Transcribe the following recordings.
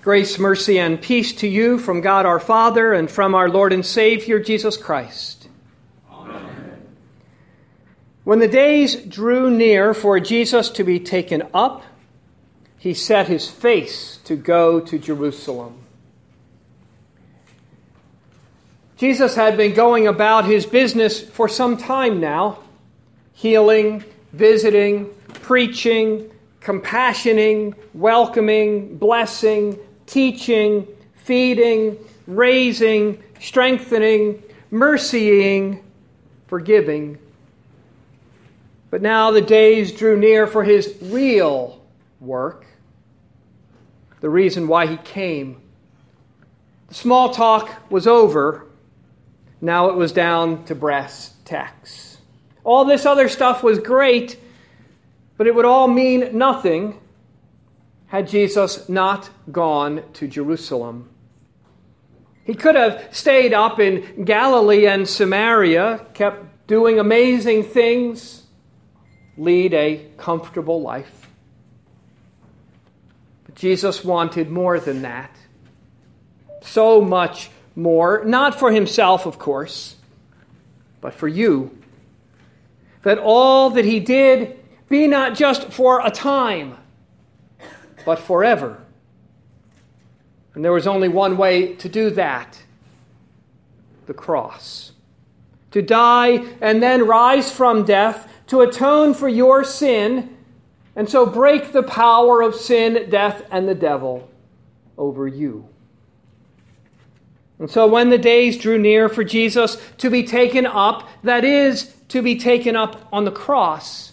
Grace, mercy, and peace to you from God our Father and from our Lord and Savior Jesus Christ. Amen. When the days drew near for Jesus to be taken up, he set his face to go to Jerusalem. Jesus had been going about his business for some time now, healing, visiting, preaching, compassioning, welcoming, blessing, teaching, feeding, raising, strengthening, mercying, forgiving. But now the days drew near for his real work, the reason why he came. The small talk was over. Now it was down to brass tacks. All this other stuff was great, but it would all mean nothing had Jesus not gone to Jerusalem. He could have stayed up in Galilee and Samaria, kept doing amazing things, lead a comfortable life. But Jesus wanted more than that. So much more, not for himself, of course, but for you. That all that he did be not just for a time but forever. And there was only one way to do that the cross. To die and then rise from death to atone for your sin and so break the power of sin, death, and the devil over you. And so when the days drew near for Jesus to be taken up, that is, to be taken up on the cross,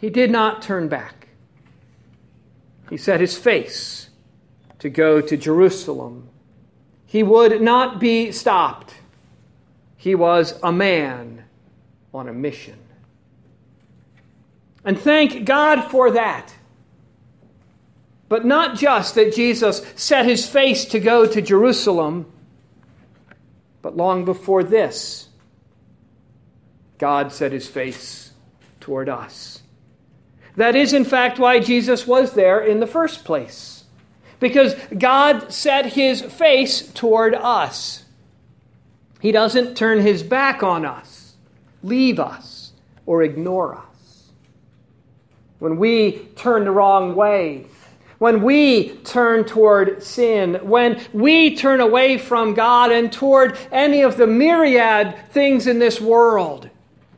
he did not turn back he set his face to go to Jerusalem. He would not be stopped. He was a man on a mission. And thank God for that. But not just that Jesus set his face to go to Jerusalem, but long before this, God set his face toward us. That is, in fact, why Jesus was there in the first place. Because God set his face toward us. He doesn't turn his back on us, leave us, or ignore us. When we turn the wrong way, when we turn toward sin, when we turn away from God and toward any of the myriad things in this world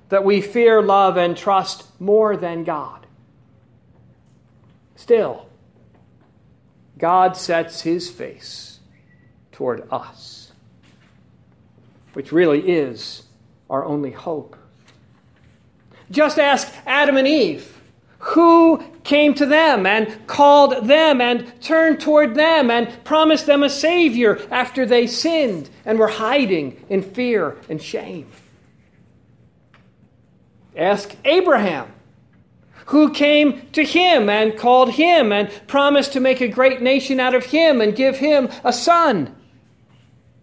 that we fear, love, and trust more than God, Still, God sets his face toward us, which really is our only hope. Just ask Adam and Eve who came to them and called them and turned toward them and promised them a Savior after they sinned and were hiding in fear and shame. Ask Abraham who came to him and called him and promised to make a great nation out of him and give him a son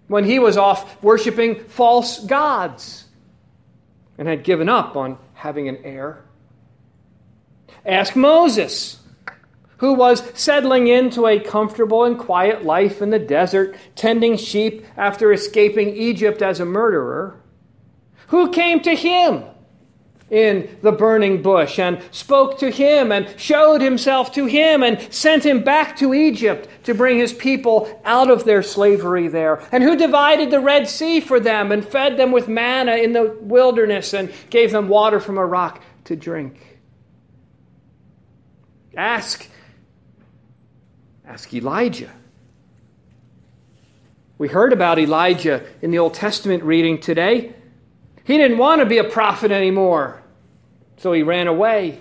when he was off worshiping false gods and had given up on having an heir. Ask Moses, who was settling into a comfortable and quiet life in the desert, tending sheep after escaping Egypt as a murderer. Who came to him in the burning bush and spoke to him and showed himself to him and sent him back to Egypt to bring his people out of their slavery there, and who divided the Red Sea for them and fed them with manna in the wilderness and gave them water from a rock to drink. Ask, ask Elijah. We heard about Elijah in the Old Testament reading today. He didn't want to be a prophet anymore. So he ran away.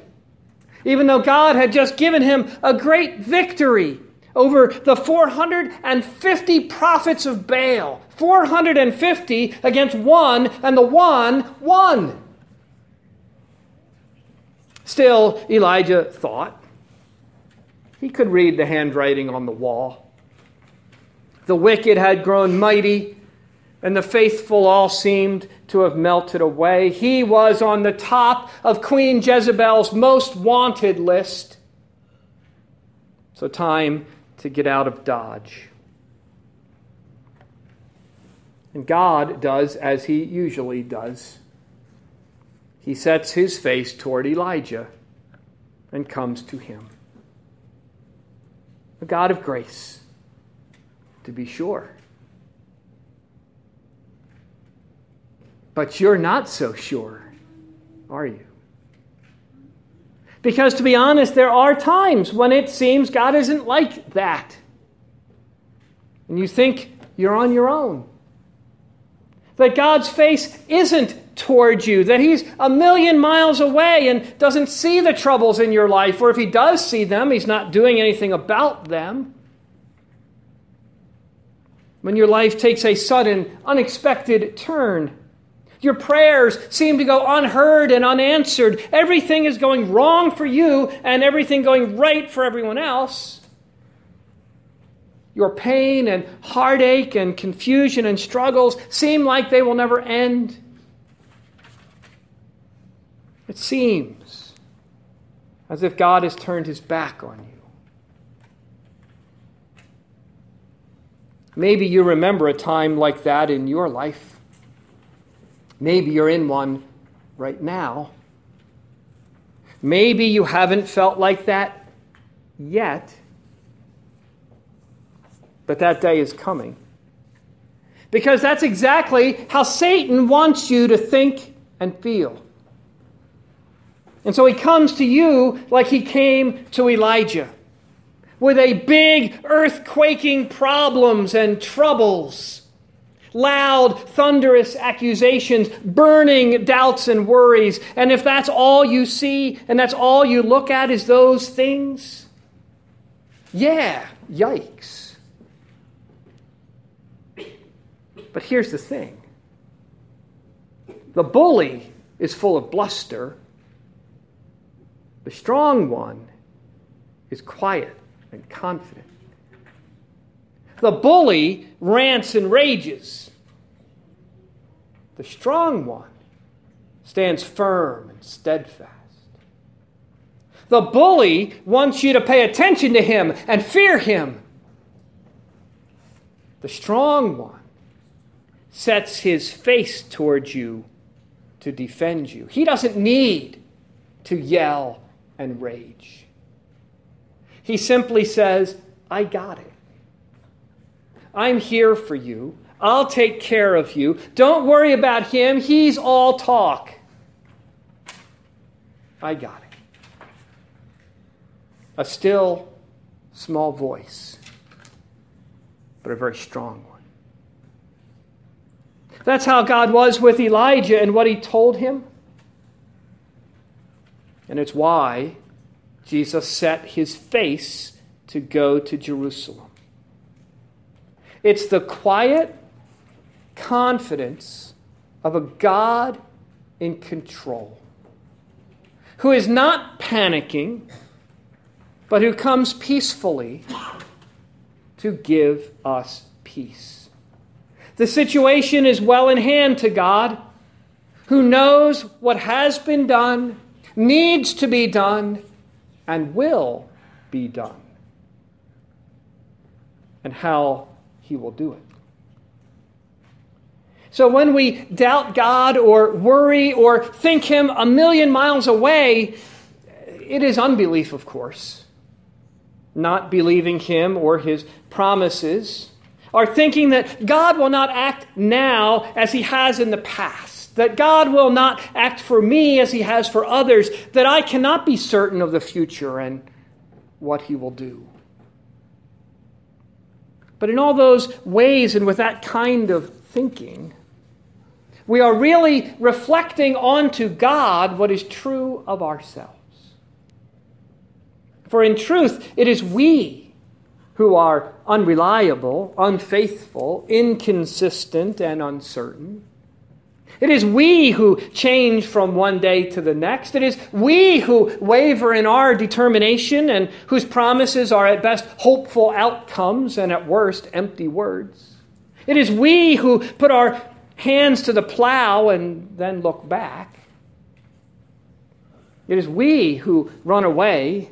Even though God had just given him a great victory over the 450 prophets of Baal. 450 against one, and the one won. Still, Elijah thought he could read the handwriting on the wall. The wicked had grown mighty, and the faithful all seemed to have melted away. He was on the top of Queen Jezebel's most wanted list. So time to get out of Dodge. And God does as he usually does. He sets his face toward Elijah and comes to him. A God of grace, to be sure. But you're not so sure, are you? Because to be honest, there are times when it seems God isn't like that. And you think you're on your own. That God's face isn't towards you, that He's a million miles away and doesn't see the troubles in your life, or if He does see them, He's not doing anything about them. When your life takes a sudden, unexpected turn, your prayers seem to go unheard and unanswered. Everything is going wrong for you and everything going right for everyone else. Your pain and heartache and confusion and struggles seem like they will never end. It seems as if God has turned his back on you. Maybe you remember a time like that in your life. Maybe you're in one right now. Maybe you haven't felt like that yet, but that day is coming. Because that's exactly how Satan wants you to think and feel. And so he comes to you like he came to Elijah with a big earthquaking problems and troubles loud, thunderous accusations, burning doubts and worries. And if that's all you see and that's all you look at is those things, yeah, yikes. But here's the thing the bully is full of bluster, the strong one is quiet and confident. The bully rants and rages. The strong one stands firm and steadfast. The bully wants you to pay attention to him and fear him. The strong one sets his face towards you to defend you. He doesn't need to yell and rage. He simply says, I got it. I'm here for you. I'll take care of you. Don't worry about him. He's all talk. I got it. A still, small voice, but a very strong one. That's how God was with Elijah and what he told him. And it's why Jesus set his face to go to Jerusalem. It's the quiet confidence of a God in control who is not panicking, but who comes peacefully to give us peace. The situation is well in hand to God, who knows what has been done, needs to be done, and will be done, and how he will do it. So when we doubt God or worry or think Him a million miles away, it is unbelief, of course. Not believing Him or His promises, or thinking that God will not act now as He has in the past, that God will not act for me as He has for others, that I cannot be certain of the future and what He will do. But in all those ways and with that kind of thinking, we are really reflecting onto God what is true of ourselves. For in truth, it is we who are unreliable, unfaithful, inconsistent, and uncertain. It is we who change from one day to the next. It is we who waver in our determination and whose promises are at best hopeful outcomes and at worst empty words. It is we who put our hands to the plow and then look back. It is we who run away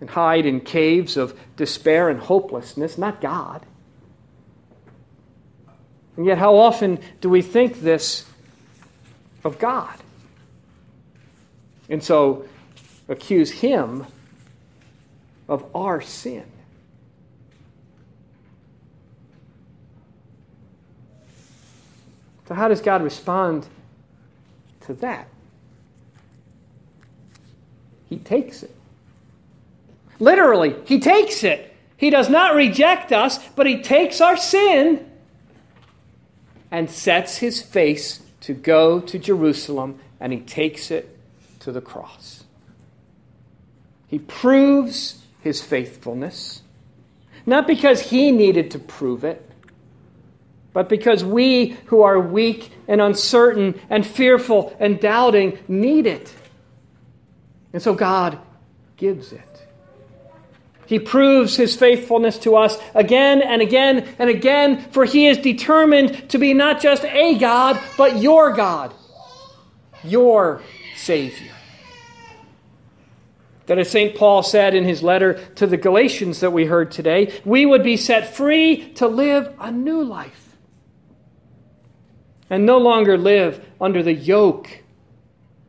and hide in caves of despair and hopelessness, not God. And yet, how often do we think this of God? And so accuse Him of our sin. So, how does God respond to that? He takes it. Literally, He takes it. He does not reject us, but He takes our sin and sets His face to go to Jerusalem, and He takes it to the cross. He proves His faithfulness, not because He needed to prove it but because we who are weak and uncertain and fearful and doubting need it. And so God gives it. He proves his faithfulness to us again and again and again, for he is determined to be not just a God, but your God, your Savior. That, as St. Paul said in his letter to the Galatians that we heard today, we would be set free to live a new life and no longer live under the yoke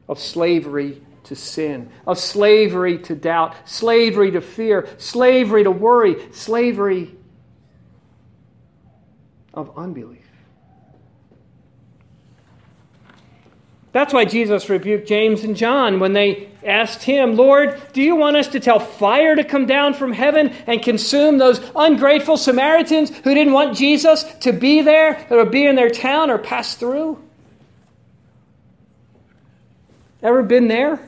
of slavery to sin, of slavery to doubt, slavery to fear, slavery to worry, slavery of unbelief. That's why Jesus rebuked James and John when they asked him, Lord, do you want us to tell fire to come down from heaven and consume those ungrateful Samaritans who didn't want Jesus to be there or be in their town or pass through? Ever been there?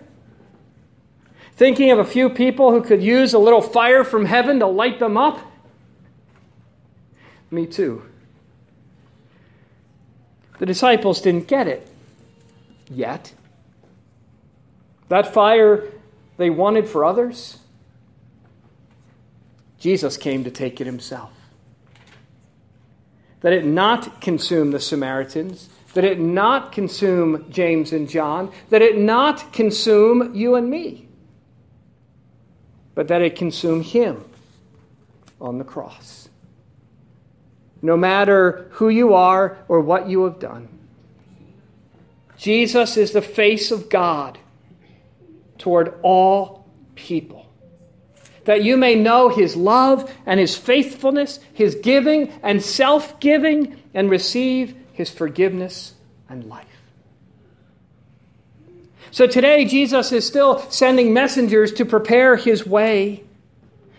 Thinking of a few people who could use a little fire from heaven to light them up? Me too. The disciples didn't get it yet. That fire they wanted for others, Jesus came to take it himself. That it not consume the Samaritans, that it not consume James and John, that it not consume you and me, but that it consume him on the cross. No matter who you are or what you have done, Jesus is the face of God toward all people. That you may know his love and his faithfulness, his giving and self giving, and receive his forgiveness and life. So today, Jesus is still sending messengers to prepare his way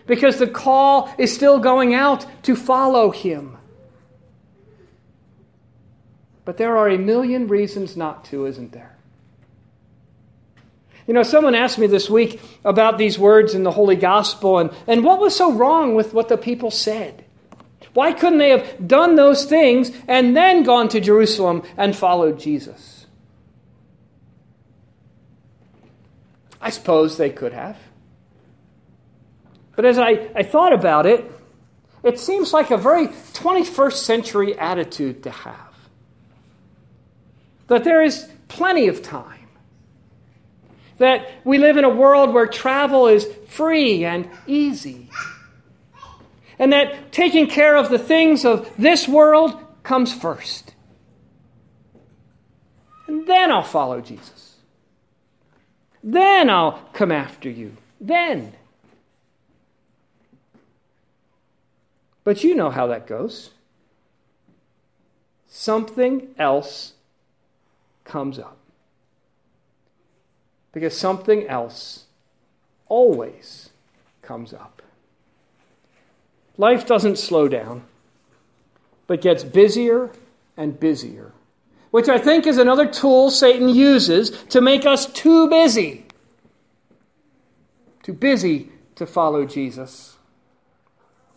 because the call is still going out to follow him. But there are a million reasons not to, isn't there? You know, someone asked me this week about these words in the Holy Gospel and, and what was so wrong with what the people said. Why couldn't they have done those things and then gone to Jerusalem and followed Jesus? I suppose they could have. But as I, I thought about it, it seems like a very 21st century attitude to have that there is plenty of time. That we live in a world where travel is free and easy. And that taking care of the things of this world comes first. And then I'll follow Jesus. Then I'll come after you. Then. But you know how that goes. Something else comes up. Because something else always comes up. Life doesn't slow down, but gets busier and busier, which I think is another tool Satan uses to make us too busy. Too busy to follow Jesus.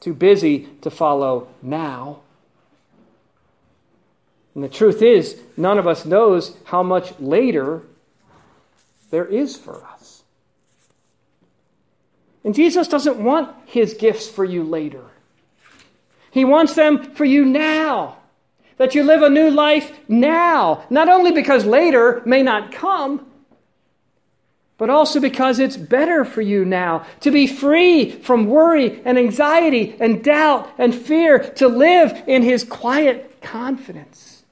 Too busy to follow now. And the truth is, none of us knows how much later there is for us. And Jesus doesn't want his gifts for you later. He wants them for you now. That you live a new life now. Not only because later may not come, but also because it's better for you now to be free from worry and anxiety and doubt and fear, to live in His quiet confidence.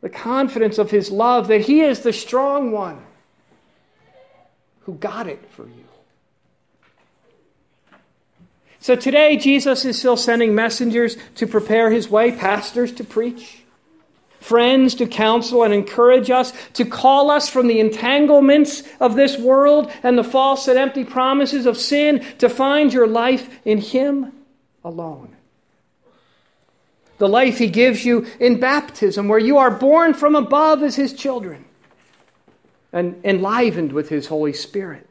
The confidence of His love that He is the strong one who got it for you. So today, Jesus is still sending messengers to prepare His way, pastors to preach friends to counsel and encourage us, to call us from the entanglements of this world and the false and empty promises of sin, to find your life in Him alone. The life He gives you in baptism, where you are born from above as His children and enlivened with His Holy Spirit.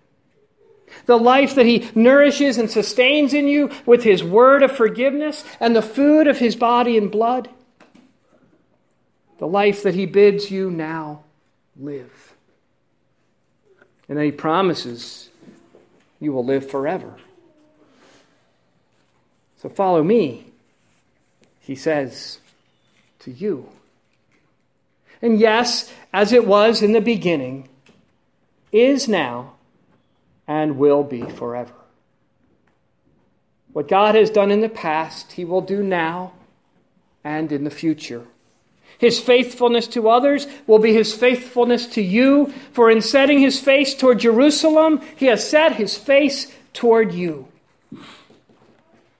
The life that He nourishes and sustains in you with His word of forgiveness and the food of His body and blood the life that He bids you now live. And then He promises you will live forever. So follow me, He says to you. And yes, as it was in the beginning, is now, and will be forever. What God has done in the past, He will do now and in the future. His faithfulness to others will be his faithfulness to you. For in setting his face toward Jerusalem, he has set his face toward you.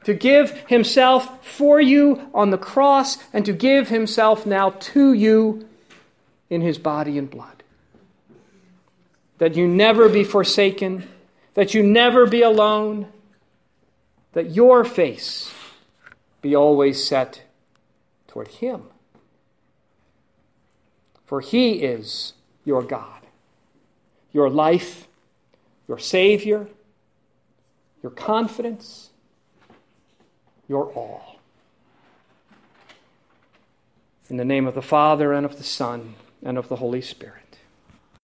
To give himself for you on the cross and to give himself now to you in his body and blood. That you never be forsaken, that you never be alone, that your face be always set toward him for he is your God, your life, your Savior, your confidence, your all. In the name of the Father, and of the Son, and of the Holy Spirit.